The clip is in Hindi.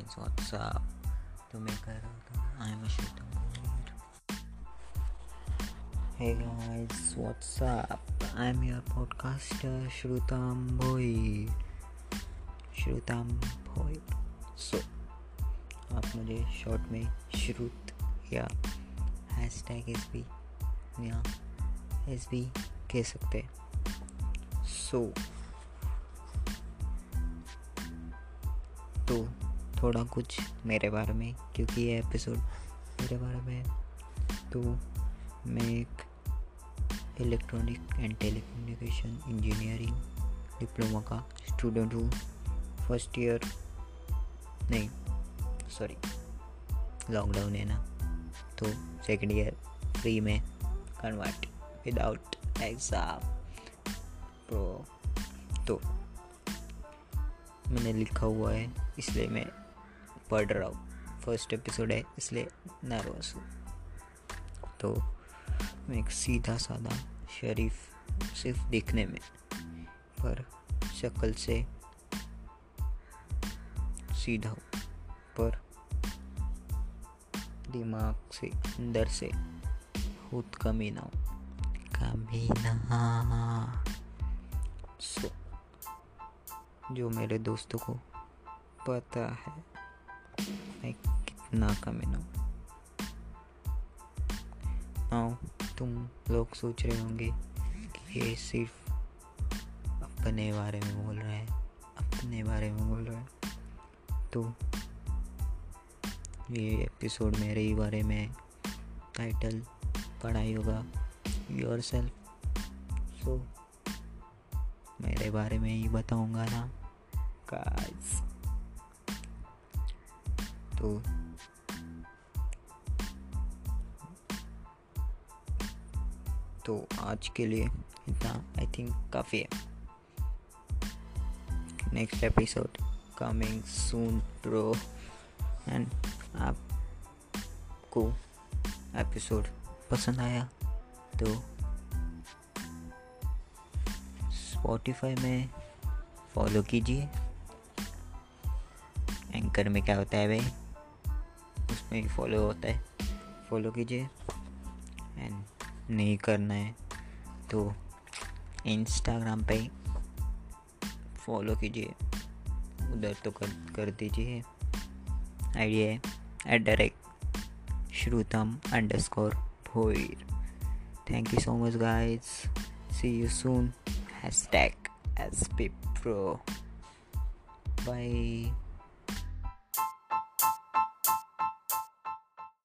what's up? तो मैं कह रहा था I am Shrutam Hey guys, what's up? I'm your podcaster Shrutam Boy. Shrutam Boy. So, आप मुझे शॉर्ट में श्रुत या हैश टैग एस बी या एस बी कह सकते हैं सो तो थोड़ा कुछ मेरे बारे में, क्योंकि ये एपिसोड मेरे बारे में तो मैं एक electronic and telecommunication engineering diploma का स्टूडेंट हूँ। फ़र्स्ट ईयर नहीं सॉरी लॉकडाउन है ना। तो सेकेंड ईयर फ्री में कन्वर्ट विदाउट एग्ज़ाम तो मैंने लिखा हुआ है, इसलिए मैं पढ़ रहा हूँ। फ़र्स्ट एपिसोड है इसलिए नर्वस हूँ। तो मैं एक सीधा साधा शरीफ सिर्फ़ दिखने में। पर शक्ल से सीधा हूँ पर दिमाग से अंदर से खुद कमीना हूँ। कमीना सो so, जो मेरे दोस्तों को पता है मैं कितना कमीना हूँ तुम लोग सोच रहे होंगे कि ये सिर्फ़ अपने बारे में बोल रहे हैं, अपने बारे में बोल रहे हैं। तो ये एपिसोड मेरे ही बारे में टाइटल पढ़ाई होगा योर सेल्फ सो मेरे बारे में ही बताऊँगा ना, guys तो तो आज के लिए इतना आई थिंक काफ़ी है। Next episode coming soon pro and आपको एपिसोड पसंद आया तो स्पॉटिफाई में फॉलो कीजिए। एंकर में क्या होता है भाई? उसमें फॉलो होता है। फॉलो कीजिए। एंड नहीं करना है तो इंस्टाग्राम पे फॉलो कीजिए। उधर तो कर कर दीजिए। आइडिया है at rate Shrutam underscore Bhoir. Thank you so much guys see you soon hashtag S P pro bye